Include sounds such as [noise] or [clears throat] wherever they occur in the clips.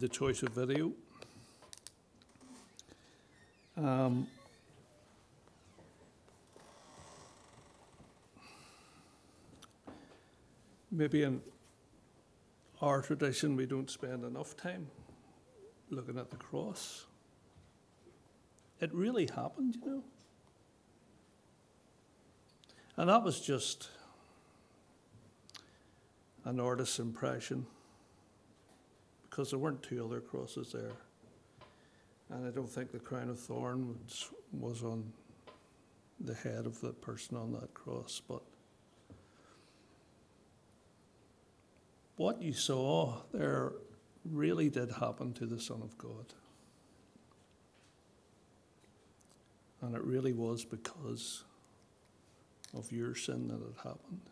the choice of video. Um, maybe in our tradition, we don't spend enough time looking at the cross. It really happened, you know. And that was just an artist's impression because there weren't two other crosses there. And I don't think the crown of thorns was on the head of the person on that cross. But what you saw there really did happen to the Son of God. And it really was because of your sin that it happened.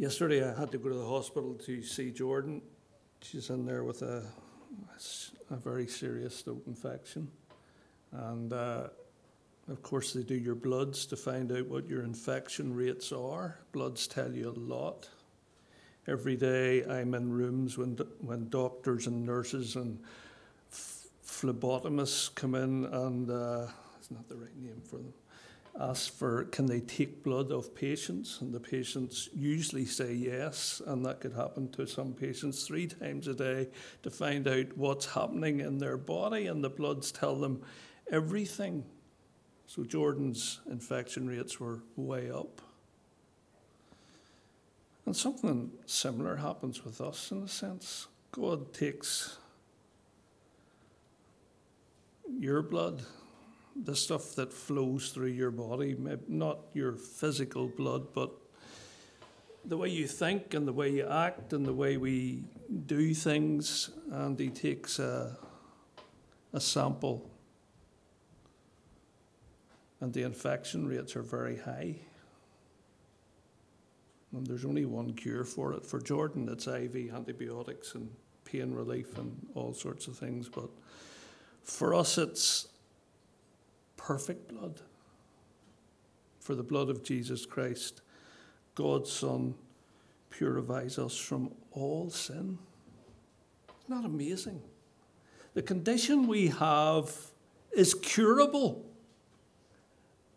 Yesterday, I had to go to the hospital to see Jordan. She's in there with a, a very serious throat infection. And uh, of course, they do your bloods to find out what your infection rates are. Bloods tell you a lot. Every day, I'm in rooms when, when doctors and nurses and phlebotomists come in, and uh, it's not the right name for them ask for can they take blood of patients, and the patients usually say yes, and that could happen to some patients three times a day to find out what's happening in their body, and the bloods tell them everything. So Jordan's infection rates were way up. And something similar happens with us in a sense. God takes your blood the stuff that flows through your body, not your physical blood, but the way you think and the way you act and the way we do things. And he takes a, a sample, and the infection rates are very high. And there's only one cure for it. For Jordan, it's IV antibiotics and pain relief and all sorts of things. But for us, it's perfect blood. For the blood of Jesus Christ, God's Son, purifies us from all sin. Isn't that amazing? The condition we have is curable.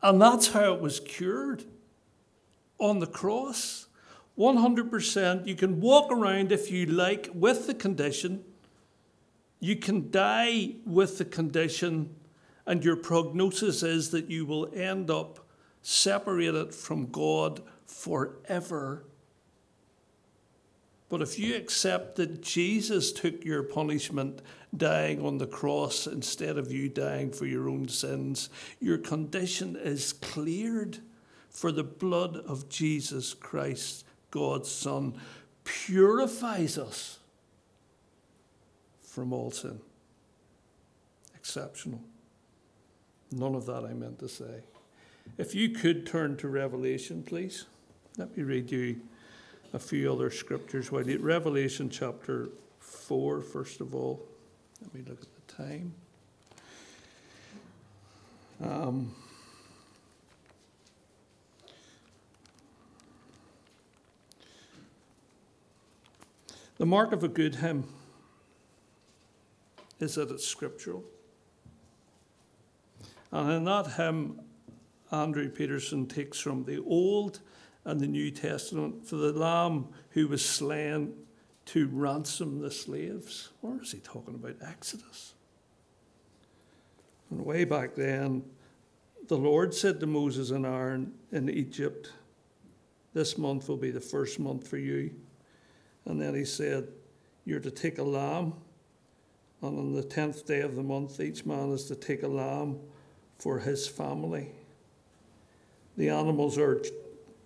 And that's how it was cured on the cross. 100%. You can walk around if you like with the condition. You can die with the condition and your prognosis is that you will end up separated from God forever. But if you accept that Jesus took your punishment dying on the cross instead of you dying for your own sins, your condition is cleared. For the blood of Jesus Christ, God's Son, purifies us from all sin. Exceptional. None of that I meant to say. If you could turn to Revelation, please. Let me read you a few other scriptures. Revelation chapter 4, first of all. Let me look at the time. Um, the mark of a good hymn is that it's scriptural. And in that hymn, Andrew Peterson takes from the Old and the New Testament for the Lamb who was slain to ransom the slaves. Or is he talking about Exodus? And way back then, the Lord said to Moses and Aaron in Egypt, This month will be the first month for you. And then he said, You're to take a lamb, and on the tenth day of the month, each man is to take a lamb for his family. The animals are,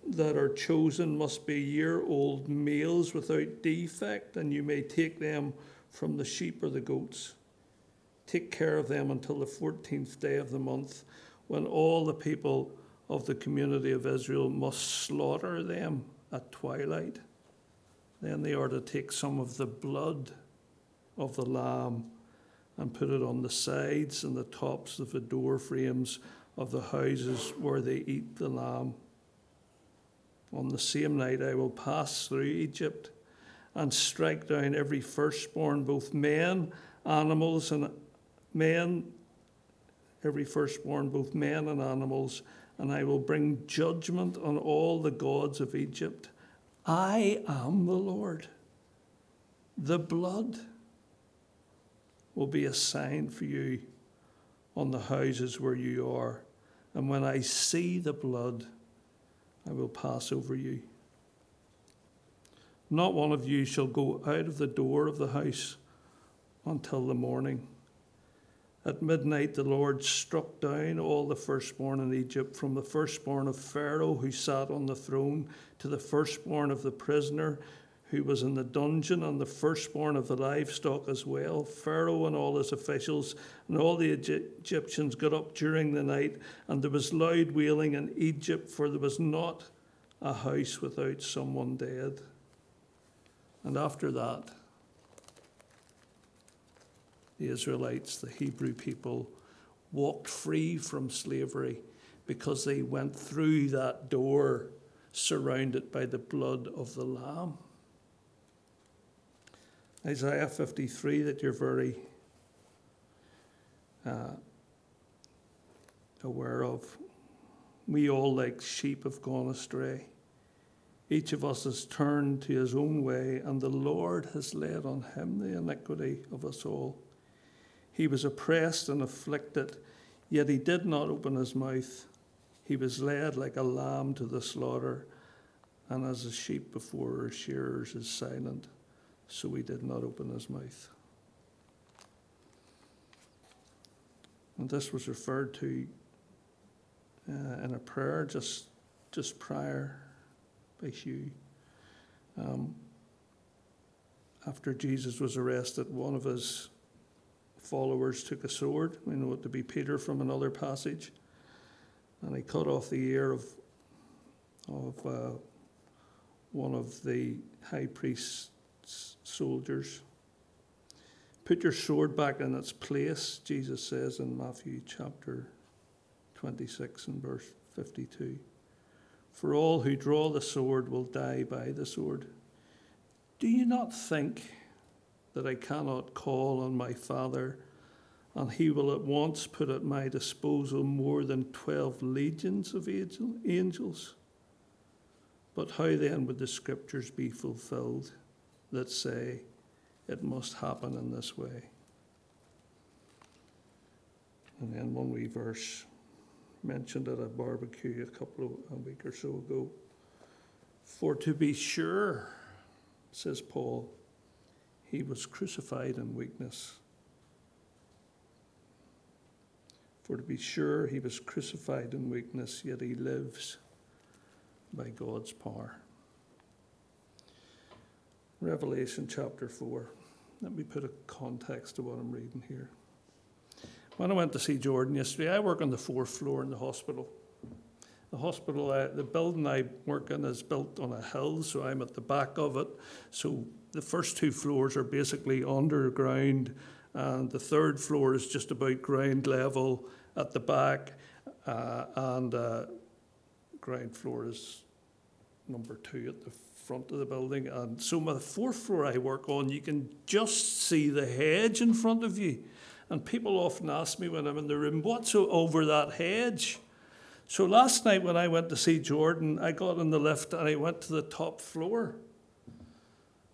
that are chosen must be year old males without defect, and you may take them from the sheep or the goats. Take care of them until the 14th day of the month, when all the people of the community of Israel must slaughter them at twilight. Then they are to take some of the blood of the lamb and put it on the sides and the tops of the door frames of the houses where they eat the lamb. On the same night I will pass through Egypt and strike down every firstborn, both men, animals, and men, every firstborn, both men and animals, and I will bring judgment on all the gods of Egypt. I am the Lord. The blood will be a sign for you on the houses where you are. And when I see the blood, I will pass over you. Not one of you shall go out of the door of the house until the morning. At midnight, the Lord struck down all the firstborn in Egypt, from the firstborn of Pharaoh who sat on the throne to the firstborn of the prisoner who was in the dungeon, and the firstborn of the livestock as well. Pharaoh and all his officials and all the Egyptians got up during the night, and there was loud wailing in Egypt, for there was not a house without someone dead. And after that, the Israelites, the Hebrew people, walked free from slavery because they went through that door surrounded by the blood of the Lamb. Isaiah 53 that you're very uh, aware of. We all, like sheep, have gone astray. Each of us has turned to his own way, and the Lord has laid on him the iniquity of us all. He was oppressed and afflicted, yet he did not open his mouth. He was led like a lamb to the slaughter, and as a sheep before her shearers is silent, so he did not open his mouth. And this was referred to uh, in a prayer just, just prior by Hugh. Um, after Jesus was arrested, one of his followers took a sword. We know it to be Peter from another passage. And he cut off the ear of, of uh, one of the high priest's soldiers. Put your sword back in its place, Jesus says in Matthew chapter 26 and verse 52. For all who draw the sword will die by the sword. Do you not think that I cannot call on my Father, and he will at once put at my disposal more than twelve legions of angels? But how then would the scriptures be fulfilled that say it must happen in this way? And then one wee verse mentioned at a barbecue a couple of a week or so ago. For to be sure, says Paul, he was crucified in weakness. For to be sure, he was crucified in weakness, yet he lives by God's power. Revelation chapter 4. Let me put a context to what I'm reading here. When I went to see Jordan yesterday, I work on the fourth floor in the hospital. The hospital, uh, the building I work in is built on a hill, so I'm at the back of it. So the first two floors are basically underground, and the third floor is just about ground level at the back, uh, and uh, ground floor is number two at the front of the building. And so, my fourth floor I work on, you can just see the hedge in front of you. And people often ask me when I'm in the room, what's over that hedge? So last night when I went to see Jordan, I got in the lift and I went to the top floor.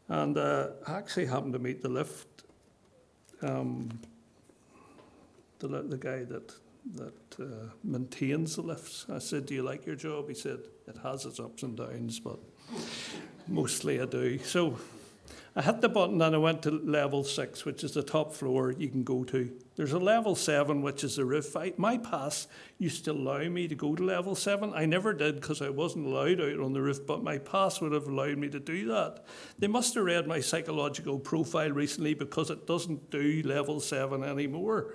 And uh, I actually happened to meet the lift, um, the, the guy that, that uh, maintains the lifts. I said, Do you like your job? He said, It has its ups and downs, but mostly I do. So I hit the button and I went to level six, which is the top floor you can go to. There's a level seven, which is the roof. I, my pass used to allow me to go to level seven. I never did because I wasn't allowed out on the roof, but my pass would have allowed me to do that. They must have read my psychological profile recently because it doesn't do level seven anymore.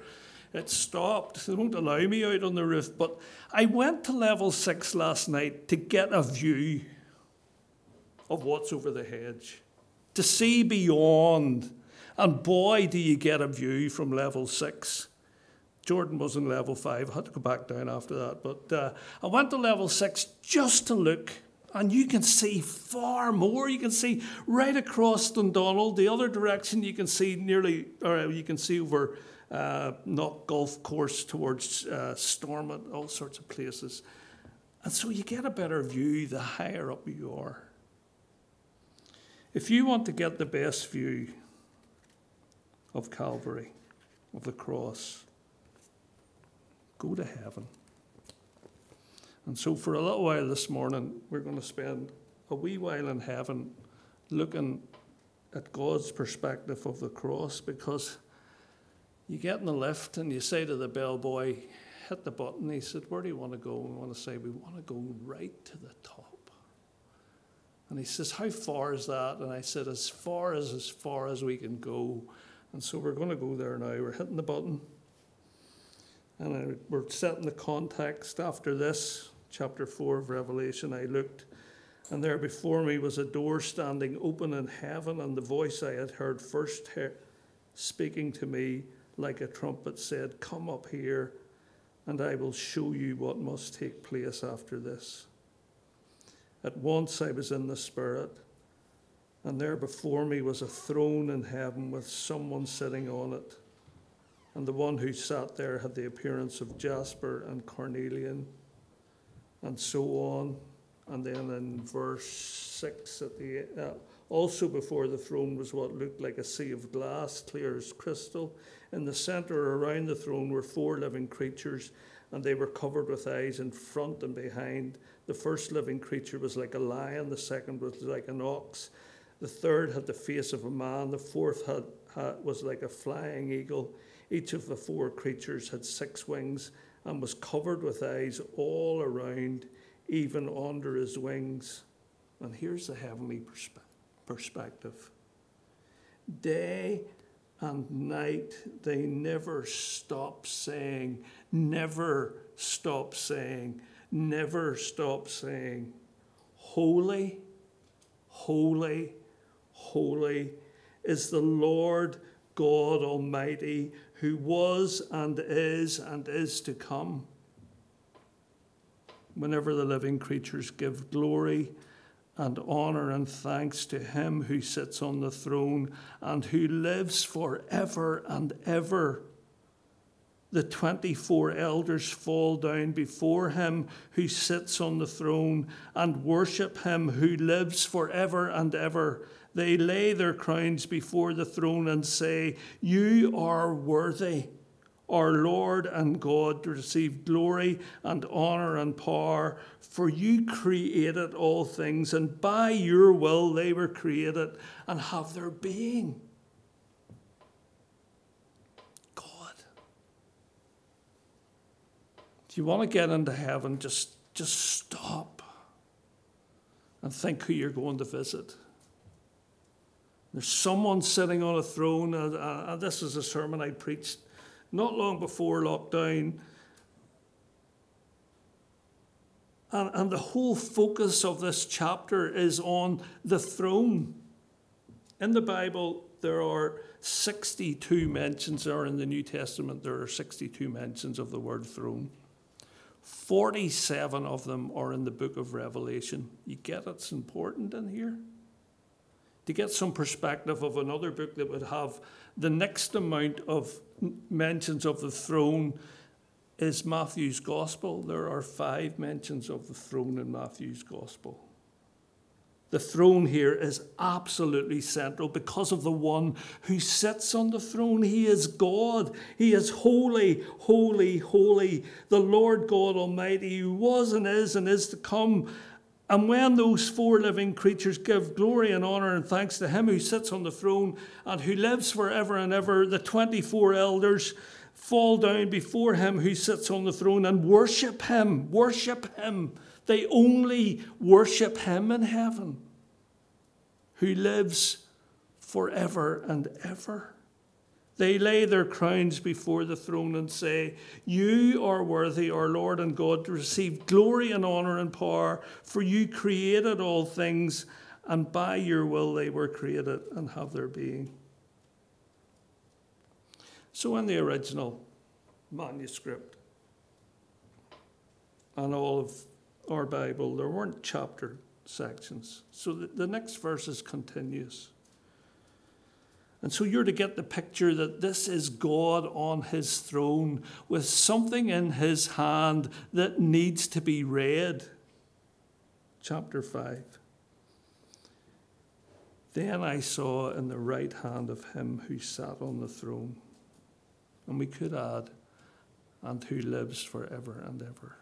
It stopped. They won't allow me out on the roof. But I went to level six last night to get a view of what's over the hedge to see beyond. And boy, do you get a view from level six. Jordan was in level five. I had to go back down after that. But uh, I went to level six just to look And you can see far more. You can see right across Dundonald, the other direction. You can see nearly, or you can see over uh, Golf Course towards uh, Stormont, all sorts of places. And so you get a better view the higher up you are. If you want to get the best view of Calvary, of the cross, go to heaven. And so, for a little while this morning, we're going to spend a wee while in heaven looking at God's perspective of the cross because you get in the lift and you say to the bellboy, hit the button. He said, Where do you want to go? We want to say, We want to go right to the top. And he says, How far is that? And I said, As far as as far as we can go. And so we're going to go there now. We're hitting the button. And we're setting the context after this, chapter 4 of Revelation. I looked, and there before me was a door standing open in heaven, and the voice I had heard first speaking to me like a trumpet said, Come up here, and I will show you what must take place after this. At once I was in the Spirit, and there before me was a throne in heaven with someone sitting on it. And the one who sat there had the appearance of jasper and cornelian, and so on. And then in verse 6 at the uh, also before the throne was what looked like a sea of glass, clear as crystal. In the centre around the throne were four living creatures, and they were covered with eyes in front and behind. The first living creature was like a lion, the second was like an ox, the third had the face of a man, the fourth had, had, was like a flying eagle. Each of the four creatures had six wings and was covered with eyes all around, even under his wings. And here's the heavenly perspe- perspective day and night, they never stop saying, never stop saying, never stop saying, Holy, holy, holy is the Lord God Almighty, who was and is and is to come. Whenever the living creatures give glory, and honor and thanks to him who sits on the throne and who lives forever and ever. The 24 elders fall down before him who sits on the throne and worship him who lives forever and ever. They lay their crowns before the throne and say, You are worthy our Lord and God, to receive glory and honor and power. For you created all things, and by your will they were created and have their being. God. If you want to get into heaven, just, just stop and think who you're going to visit. There's someone sitting on a throne. Uh, uh, this is a sermon I preached not long before lockdown. And, and the whole focus of this chapter is on the throne. In the Bible, there are 62 mentions, or in the New Testament, there are 62 mentions of the word throne. 47 of them are in the book of Revelation. You get it's important in here? To get some perspective of another book that would have the next amount of mentions of the throne is Matthew's Gospel. There are five mentions of the throne in Matthew's Gospel. The throne here is absolutely central because of the one who sits on the throne. He is God. He is holy, holy, holy, the Lord God Almighty, who was and is and is to come. And when those four living creatures give glory and honor and thanks to him who sits on the throne and who lives forever and ever, the 24 elders fall down before him who sits on the throne and worship him. Worship him. They only worship him in heaven who lives forever and ever. They lay their crowns before the throne and say, You are worthy, our Lord and God, to receive glory and honor and power, for you created all things, and by your will they were created and have their being. So, in the original manuscript and all of our Bible, there weren't chapter sections. So the, the next verse is continuous. And so you're to get the picture that this is God on his throne with something in his hand that needs to be read. Chapter 5. Then I saw in the right hand of him who sat on the throne. And we could add, and who lives forever and ever.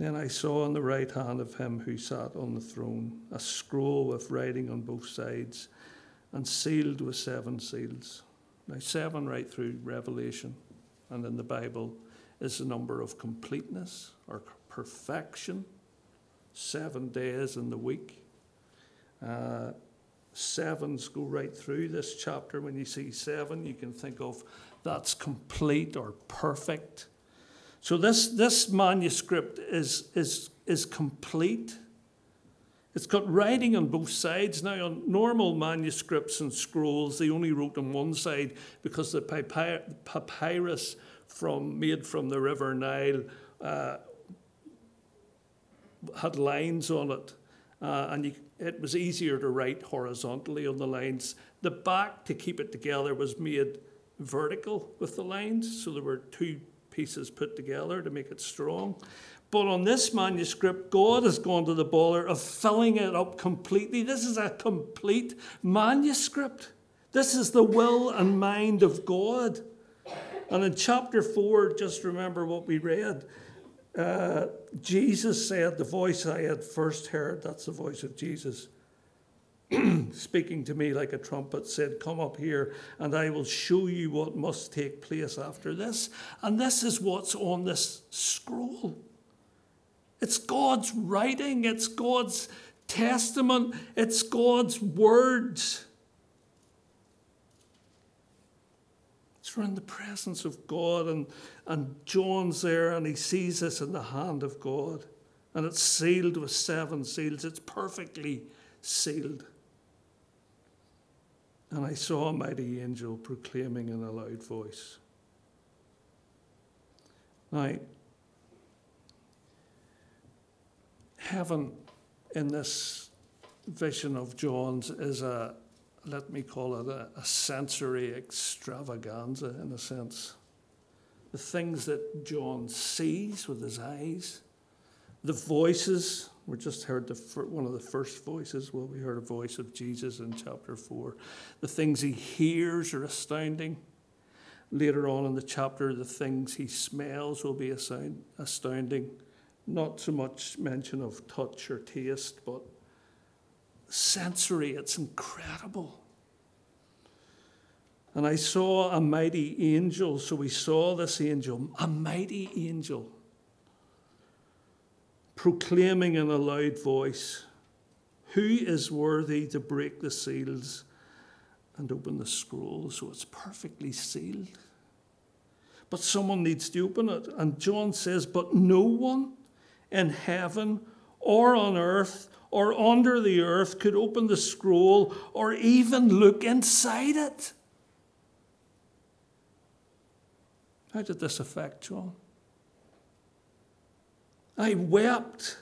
Then I saw on the right hand of him who sat on the throne a scroll with writing on both sides and sealed with seven seals. Now, seven right through Revelation and in the Bible is the number of completeness or perfection. Seven days in the week. Uh, sevens go right through this chapter. When you see seven, you can think of that's complete or perfect. So this, this manuscript is, is, is complete. It's got writing on both sides. Now, on normal manuscripts and scrolls, they only wrote on one side because the papyrus from, made from the River Nile uh, had lines on it, uh, and you, it was easier to write horizontally on the lines. The back, to keep it together, was made vertical with the lines, so there were two pieces put together to make it strong. But on this manuscript, God has gone to the bother of filling it up completely. This is a complete manuscript. This is the will and mind of God. And in chapter 4, just remember what we read. Uh, Jesus said, The voice I had first heard, that's the voice of Jesus [clears throat] speaking to me like a trumpet, said, Come up here, and I will show you what must take place after this. And this is what's on this scroll. It's God's writing, it's God's testament, it's God's words. It's we're in the presence of God, and, and John's there, and he sees this in the hand of God. And it's sealed with seven seals. It's perfectly sealed. And I saw a mighty angel proclaiming in a loud voice. Now, heaven in this vision of John's is a, let me call it a, a sensory extravaganza in a sense. The things that John sees with his eyes, the voices we just heard the, one of the first voices. Well, we heard a voice of Jesus in chapter 4. The things he hears are astounding. Later on in the chapter, the things he smells will be astounding. Not so much mention of touch or taste, but sensory. It's incredible. And I saw a mighty angel. So we saw this angel, a mighty angel proclaiming in a loud voice, Who is worthy to break the seals and open the scroll so it's perfectly sealed? But someone needs to open it. And John says, But no one in heaven or on earth or under the earth could open the scroll or even look inside it. How did this affect John? I wept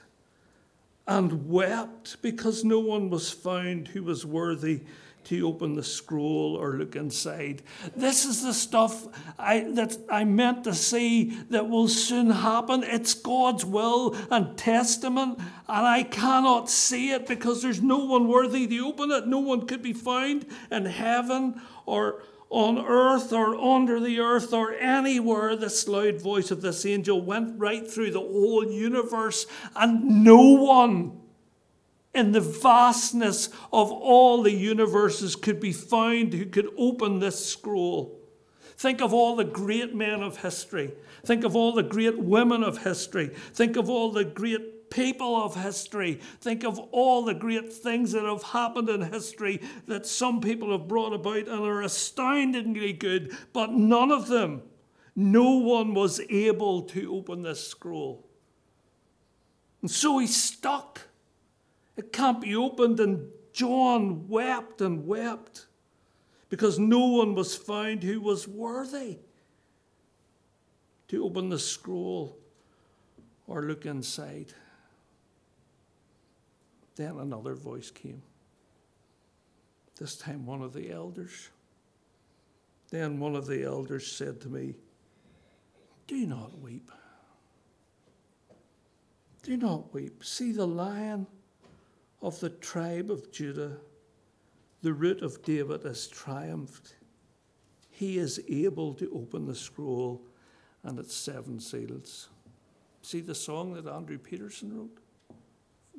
and wept because no one was found who was worthy to open the scroll or look inside. This is the stuff I, that I meant to see that will soon happen. It's God's will and testament, and I cannot see it because there's no one worthy to open it. No one could be found in heaven or on earth or under the earth or anywhere, this loud voice of this angel went right through the whole universe, and no one in the vastness of all the universes could be found who could open this scroll. Think of all the great men of history. Think of all the great women of history. Think of all the great people of history. Think of all the great things that have happened in history that some people have brought about and are astoundingly good, but none of them, no one was able to open this scroll. And so he's stuck. It can't be opened, and John wept and wept because no one was found who was worthy. to open the scroll or look inside. Then another voice came. This time, one of the elders. Then one of the elders said to me, Do not weep. Do not weep. See the lion of the tribe of Judah, the root of David, has triumphed. He is able to open the scroll and its seven seals. See the song that Andrew Peterson wrote?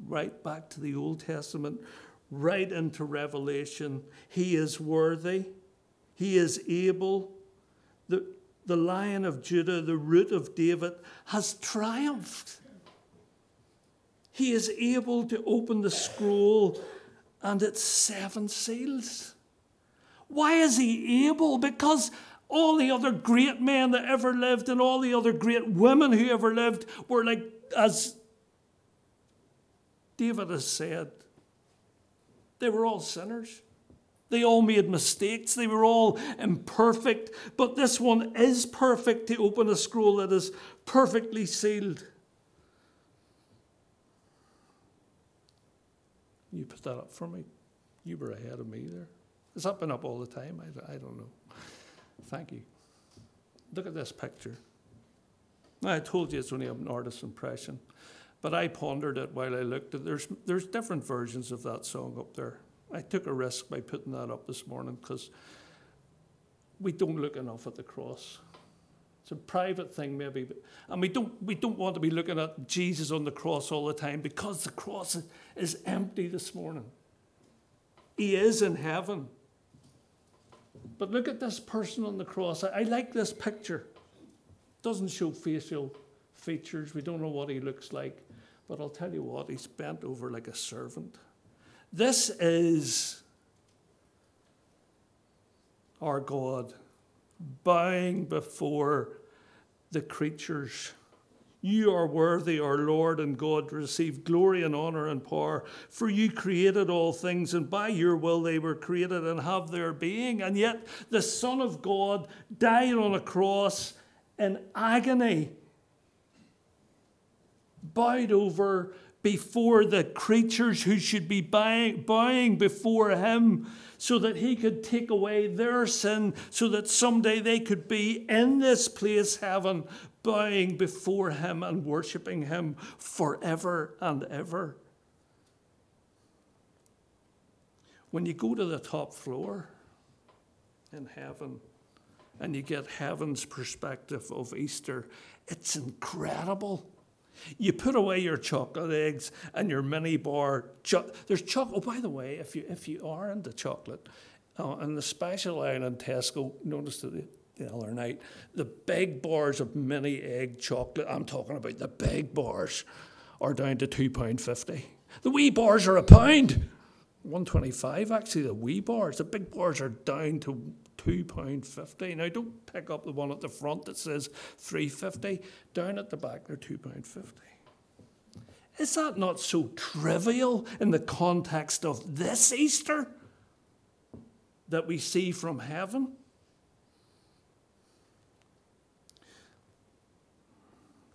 Right back to the Old Testament, right into Revelation. He is worthy, He is able. The, the Lion of Judah, the root of David, has triumphed. He is able to open the scroll and its seven seals. Why is he able? Because all the other great men that ever lived and all the other great women who ever lived were like, as David has said, they were all sinners. They all made mistakes. They were all imperfect. But this one is perfect to open a scroll that is perfectly sealed. You put that up for me. You were ahead of me there. It's up and up all the time. I, I don't know. Thank you. Look at this picture. I told you it's only an artist's impression, but I pondered it while I looked at there's there's different versions of that song up there. I took a risk by putting that up this morning because we don't look enough at the cross. It's a private thing, maybe, but, and we don't we don't want to be looking at Jesus on the cross all the time because the cross is, empty this morning. He is in heaven. But look at this person on the cross. I, I like this picture. Doesn't show facial features. We don't know what he looks like. But I'll tell you what, he's bent over like a servant. This is our God bowing before the creatures you are worthy, our Lord and God, to receive glory and honor and power, for you created all things, and by your will they were created and have their being. And yet the Son of God died on a cross in agony, bowed over before the creatures who should be bowing, bowing before him so that he could take away their sin, so that someday they could be in this place, heaven, bowing before him and worshipping him forever and ever. When you go to the top floor in heaven and you get heaven's perspective of Easter, it's incredible. You put away your chocolate eggs and your mini bar. Cho- there's chocolate. Oh, by the way, if you if you are into chocolate, uh, in the special line in Tesco, notice the, the other night, the big bars of mini egg chocolate. I'm talking about the big bars, are down to two pound fifty. The wee bars are a pound. 125 actually the wee bars the big bars are down to £2.50 now don't pick up the one at the front that says 350 down at the back they're £2.50 is that not so trivial in the context of this easter that we see from heaven?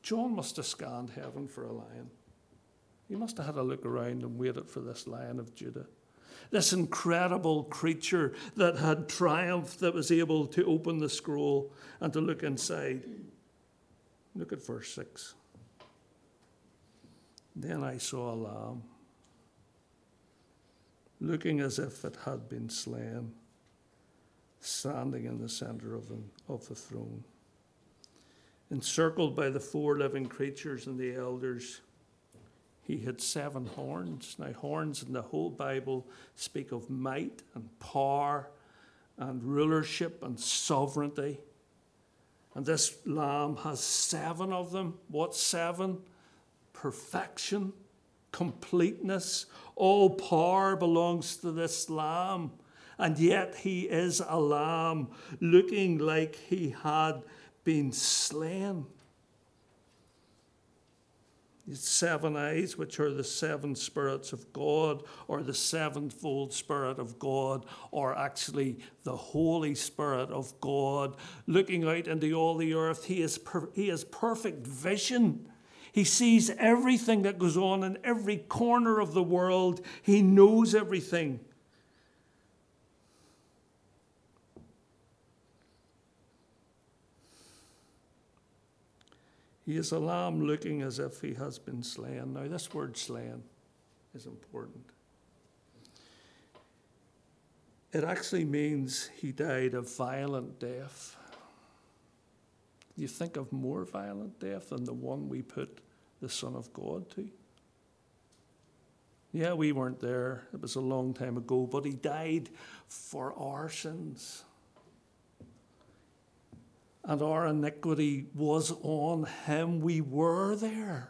John must have scanned heaven for a lion. He must have had a look around and waited for this lion of Judah. This incredible creature that had triumphed, that was able to open the scroll and to look inside. Look at verse 6. Then I saw a lamb, looking as if it had been slain, standing in the center of, of the throne, encircled by the four living creatures and the elders he had seven horns. Now, horns in the whole Bible speak of might and power and rulership and sovereignty. And this lamb has seven of them. What seven? Perfection, completeness. All power belongs to this lamb. And yet he is a lamb looking like he had been slain. Seven eyes, which are the seven spirits of God, or the sevenfold Spirit of God, or actually the Holy Spirit of God, looking out into all the earth. He, is per- he has perfect vision. He sees everything that goes on in every corner of the world, He knows everything. He is a lamb looking as if he has been slain. Now, this word slain is important. It actually means he died a violent death. You think of more violent death than the one we put the Son of God to? Yeah, we weren't there. It was a long time ago, but he died for our sins and our iniquity was on him. We were there.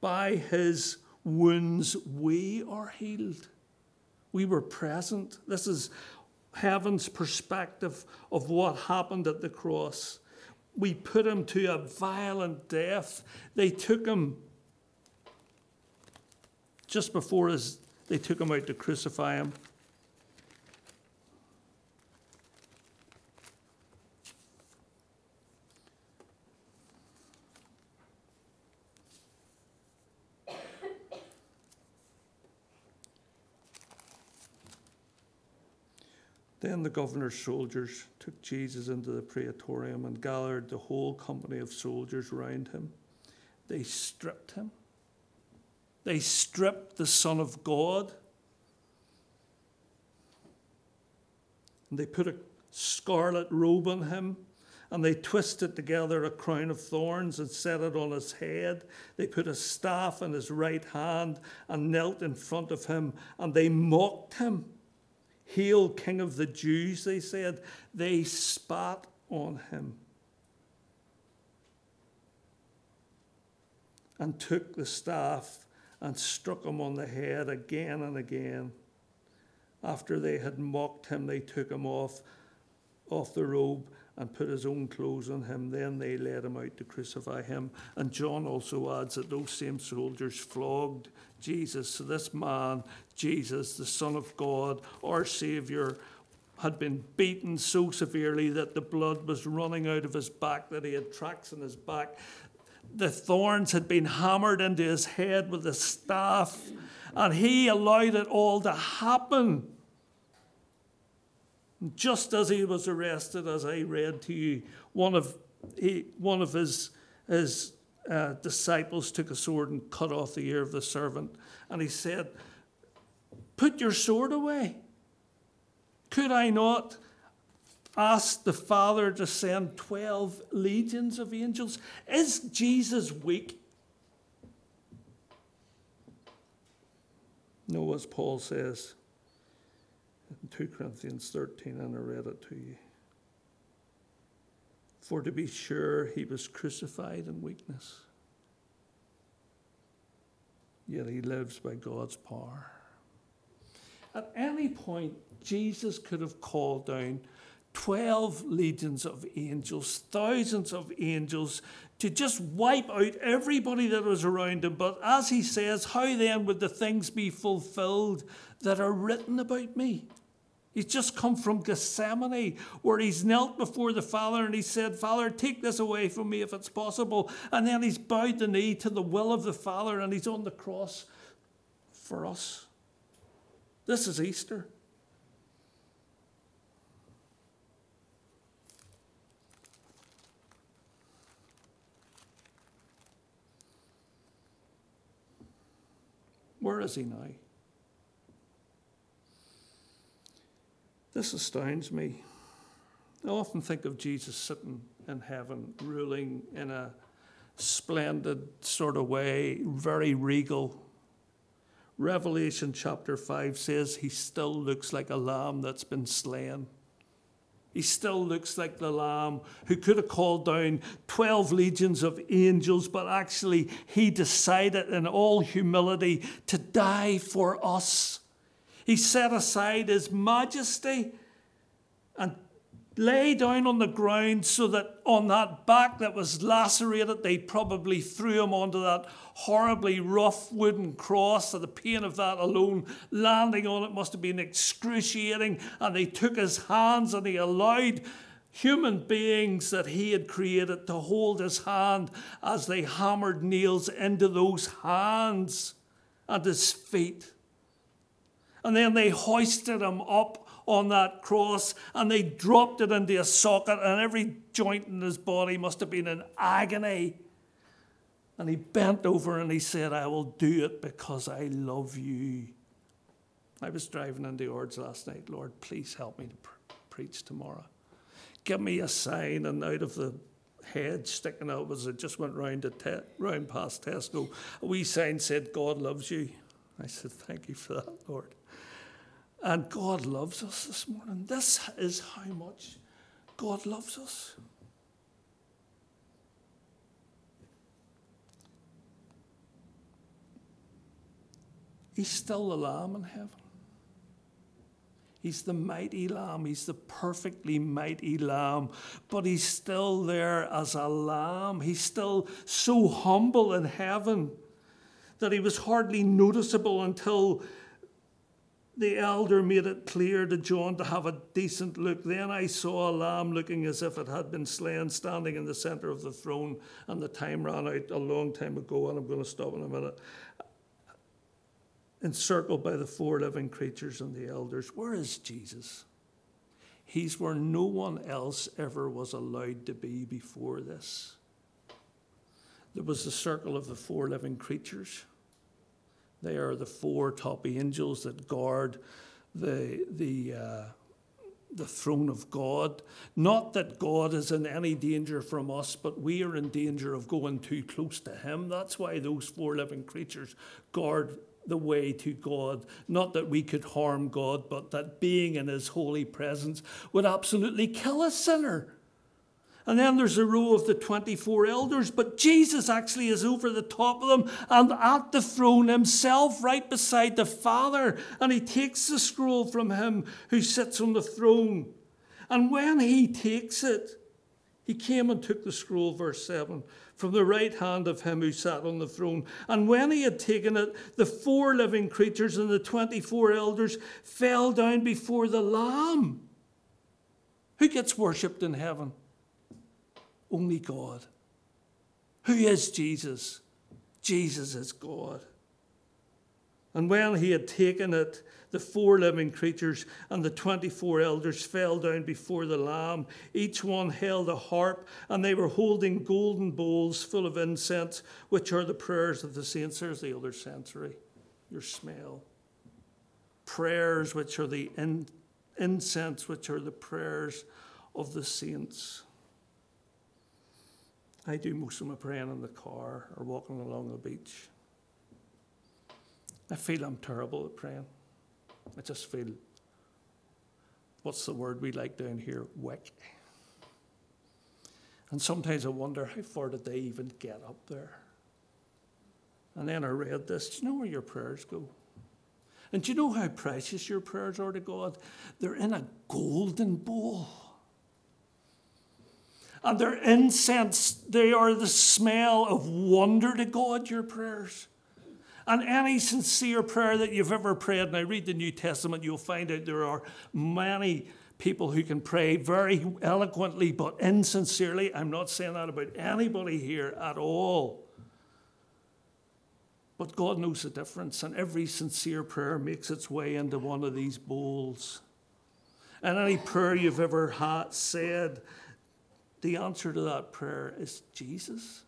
By his wounds, we are healed. We were present. This is heaven's perspective of what happened at the cross. We put him to a violent death. They took him just before his, they took him out to crucify him. Then the governor's soldiers took Jesus into the praetorium and gathered the whole company of soldiers round him. They stripped him. They stripped the Son of God. And they put a scarlet robe on him and they twisted together a crown of thorns and set it on his head. They put a staff in his right hand and knelt in front of him and they mocked him. Hail, King of the Jews, they said. They spat on him and took the staff and struck him on the head again and again. After they had mocked him, they took him off, off the robe and put his own clothes on him. Then they led him out to crucify him. And John also adds that those same soldiers flogged Jesus. So this man, Jesus, the Son of God, our Saviour, had been beaten so severely that the blood was running out of his back, that he had tracks in his back. The thorns had been hammered into his head with a staff, and he allowed it all to happen just as he was arrested, as I read to you, one of, he, one of his, his uh, disciples took a sword and cut off the ear of the servant. And he said, Put your sword away. Could I not ask the Father to send 12 legions of angels? Is Jesus weak? No, as Paul says, 2 Corinthians 13, and I read it to you. For to be sure, he was crucified in weakness, yet he lives by God's power. At any point, Jesus could have called down 12 legions of angels, thousands of angels, to just wipe out everybody that was around him. But as he says, how then would the things be fulfilled that are written about me? He's just come from Gethsemane, where he's knelt before the Father and he said, Father, take this away from me if it's possible. And then he's bowed the knee to the will of the Father and he's on the cross for us. This is Easter. Where is he now? This astounds me. I often think of Jesus sitting in heaven, ruling in a splendid sort of way, very regal. Revelation chapter 5 says he still looks like a lamb that's been slain. He still looks like the lamb who could have called down 12 legions of angels, but actually he decided in all humility to die for us. He set aside his majesty and lay down on the ground so that on that back that was lacerated, they probably threw him onto that horribly rough wooden cross. So the pain of that alone, landing on it, must have been excruciating. And they took his hands and he allowed human beings that he had created to hold his hand as they hammered nails into those hands and his feet. And then they hoisted him up on that cross and they dropped it into a socket, and every joint in his body must have been in agony. And he bent over and he said, I will do it because I love you. I was driving into Ords last night. Lord, please help me to pr- preach tomorrow. Give me a sign, and out of the head sticking out as it just went round, to te- round past Tesco, a wee sign said, God loves you. I said, Thank you for that, Lord. And God loves us this morning. This is how much God loves us. He's still the Lamb in heaven. He's the mighty Lamb. He's the perfectly mighty Lamb. But he's still there as a Lamb. He's still so humble in heaven that he was hardly noticeable until the elder made it clear to John to have a decent look. Then I saw a lamb looking as if it had been slain, standing in the centre of the throne, and the time ran out a long time ago, and I'm going to stop in a minute. Encircled by the four living creatures and the elders. Where is Jesus? He's where no one else ever was allowed to be before this. There was the circle of the four living creatures. They are the four top angels that guard the, the, uh, the throne of God. Not that God is in any danger from us, but we are in danger of going too close to Him. That's why those four living creatures guard the way to God. Not that we could harm God, but that being in His holy presence would absolutely kill a sinner. And then there's a row of the 24 elders, but Jesus actually is over the top of them and at the throne himself, right beside the Father. And he takes the scroll from him who sits on the throne. And when he takes it, he came and took the scroll, verse 7, from the right hand of him who sat on the throne. And when he had taken it, the four living creatures and the 24 elders fell down before the Lamb. Who gets worshipped in heaven? Only God. Who is Jesus? Jesus is God. And when he had taken it, the four living creatures and the 24 elders fell down before the Lamb. Each one held a harp, and they were holding golden bowls full of incense, which are the prayers of the saints. There's the other sensory, your smell. Prayers, which are the in, incense, which are the prayers of the saints. I do most of my praying in the car or walking along the beach. I feel I'm terrible at praying. I just feel, what's the word we like down here? Wick. And sometimes I wonder, how far did they even get up there? And then I read this. Do you know where your prayers go? And do you know how precious your prayers are to God? They're in a golden bowl and their incense, they are the smell of wonder to God, your prayers. And any sincere prayer that you've ever prayed, and I read the New Testament, you'll find out there are many people who can pray very eloquently but insincerely. I'm not saying that about anybody here at all. But God knows the difference, and every sincere prayer makes its way into one of these bowls. And any prayer you've ever had said the answer to that prayer is Jesus.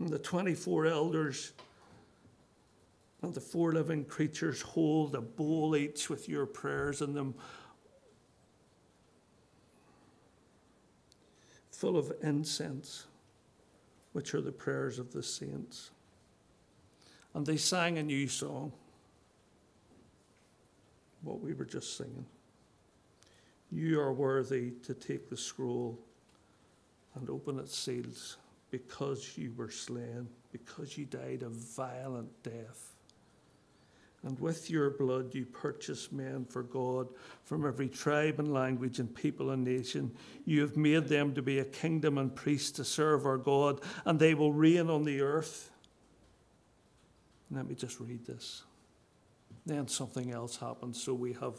And the 24 elders and the four living creatures hold a bowl each with your prayers in them, full of incense, which are the prayers of the saints. And they sang a new song, what we were just singing. You are worthy to take the scroll and open its seals because you were slain, because you died a violent death. And with your blood you purchased men for God from every tribe and language and people and nation. You have made them to be a kingdom and priests to serve our God, and they will reign on the earth. Let me just read this. Then something else happens. So we have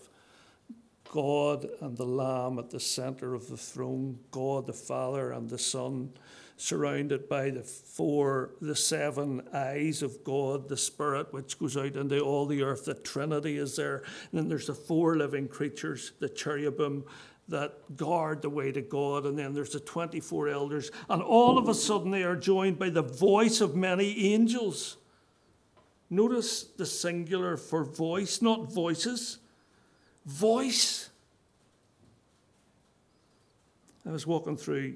God and the Lamb at the center of the throne, God the Father and the Son surrounded by the four, the seven eyes of God, the Spirit which goes out into all the earth. The Trinity is there. And then there's the four living creatures, the cherubim that guard the way to God. And then there's the 24 elders. And all of a sudden they are joined by the voice of many angels. Notice the singular for voice, not voices. Voice. I was walking through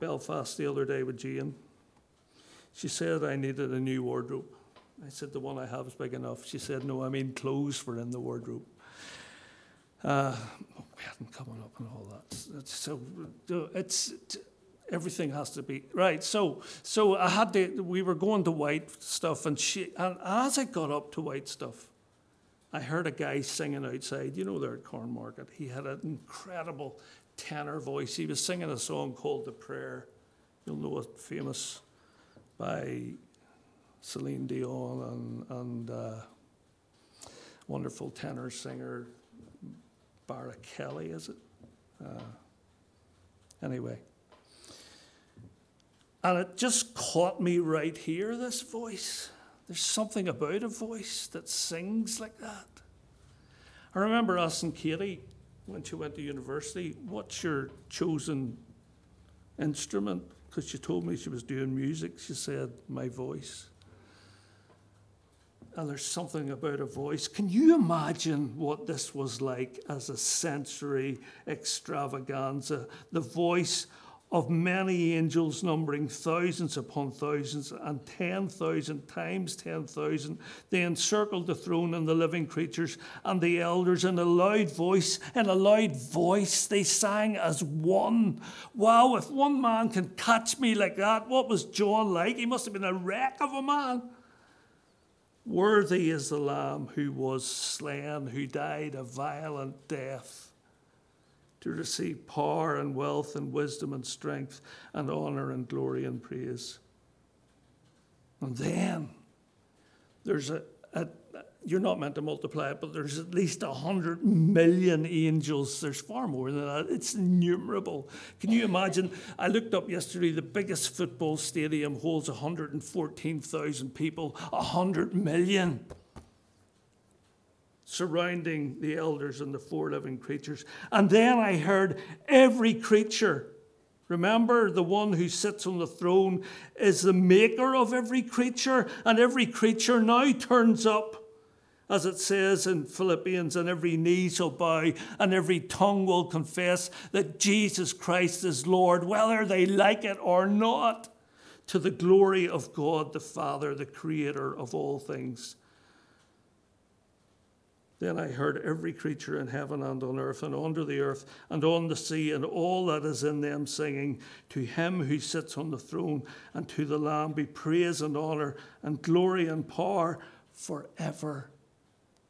Belfast the other day with Jane. She said I needed a new wardrobe. I said, The one I have is big enough. She said, No, I mean clothes for in the wardrobe. Uh, we hadn't coming up and all that. So it's, everything has to be right. So so I had to. We were going to white stuff, and she and as I got up to white stuff, I heard a guy singing outside. You know, there at Cornmarket. He had an incredible tenor voice. He was singing a song called The Prayer. You'll know it, famous by Celine Dion and, and uh, wonderful tenor singer Barra Kelly, is it? Uh, anyway. And it just caught me right here, this voice. There's something about a voice that sings like that. I remember asking Katie when she went to university, what's your chosen instrument? Because she told me she was doing music. She said, my voice. And there's something about a voice. Can you imagine what this was like as a sensory extravaganza? The voice of many angels, numbering thousands upon thousands and 10,000 times 10,000. They encircled the throne and the living creatures and the elders in a loud voice. In a loud voice, they sang as one. Wow, if one man can catch me like that, what was John like? He must have been a wreck of a man. Worthy is the Lamb who was slain, who died a violent death to receive power and wealth and wisdom and strength and honor and glory and praise. And then there's a, a you're not meant to multiply it, but there's at least a hundred million angels. There's far more than that. It's innumerable. Can you imagine? I looked up yesterday, the biggest football stadium holds 114,000 people, a hundred million surrounding the elders and the four living creatures. And then I heard every creature. Remember, the one who sits on the throne is the maker of every creature, and every creature now turns up. As it says in Philippians, and every knee shall bow, and every tongue will confess that Jesus Christ is Lord, whether they like it or not, to the glory of God the Father, the Creator of all things. Then I heard every creature in heaven and on earth and under the earth and on the sea and all that is in them singing, To him who sits on the throne and to the Lamb be praise and honour and glory and power forever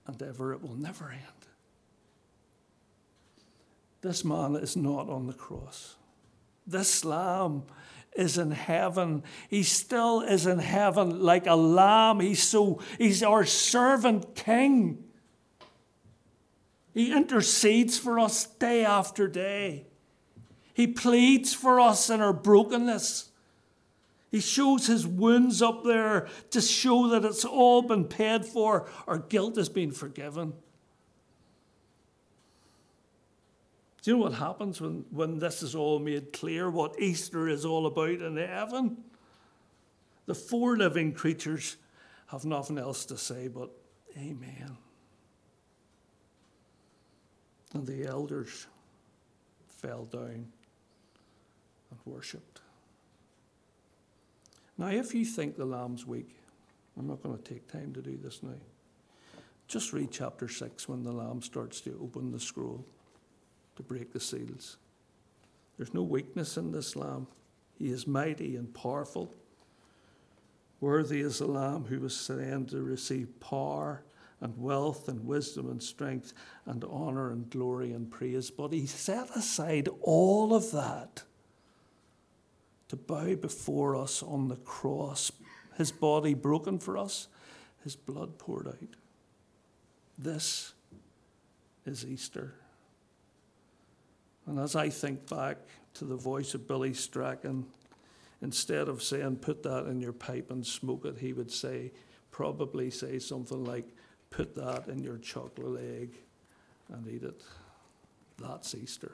and ever. It will never end. This man is not on the cross. This Lamb is in heaven. He still is in heaven like a lamb. He's so he's our servant king. He intercedes for us day after day. He pleads for us in our brokenness. He shows his wounds up there to show that it's all been paid for, our guilt has been forgiven. Do you know what happens when, when this is all made clear, what Easter is all about in heaven? The four living creatures have nothing else to say but, Amen. And the elders fell down and worshipped. Now, if you think the lamb's weak, I'm not going to take time to do this now. Just read chapter 6 when the lamb starts to open the scroll to break the seals. There's no weakness in this lamb. He is mighty and powerful. Worthy is the lamb who was slain to receive power and wealth and wisdom and strength and honor and glory and praise. But he set aside all of that to bow before us on the cross, his body broken for us, his blood poured out. This is Easter. And as I think back to the voice of Billy Strachan, instead of saying, put that in your pipe and smoke it, he would say, probably say something like, put that in your chocolate egg and eat it. That's Easter.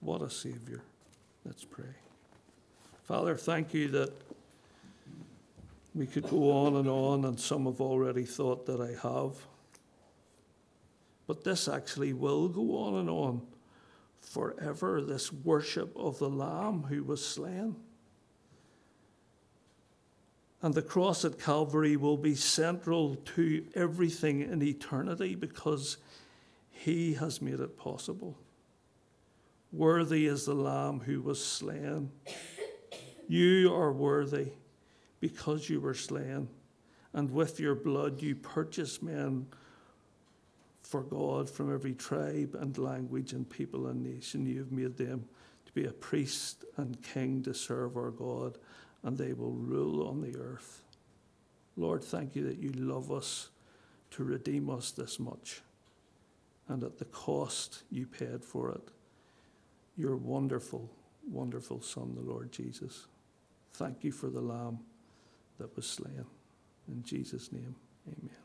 What a Savior. Let's pray. Father, thank you that we could go on and on, and some have already thought that I have. But this actually will go on and on forever this worship of the Lamb who was slain. And the cross at Calvary will be central to everything in eternity because he has made it possible. Worthy is the Lamb who was slain. You are worthy because you were slain, and with your blood you purchased men for God from every tribe and language and people and nation. You have made them to be a priest and king to serve our God, and they will rule on the earth. Lord, thank you that you love us to redeem us this much, and at the cost you paid for it your wonderful, wonderful Son, the Lord Jesus. Thank you for the Lamb that was slain. In Jesus' name, amen.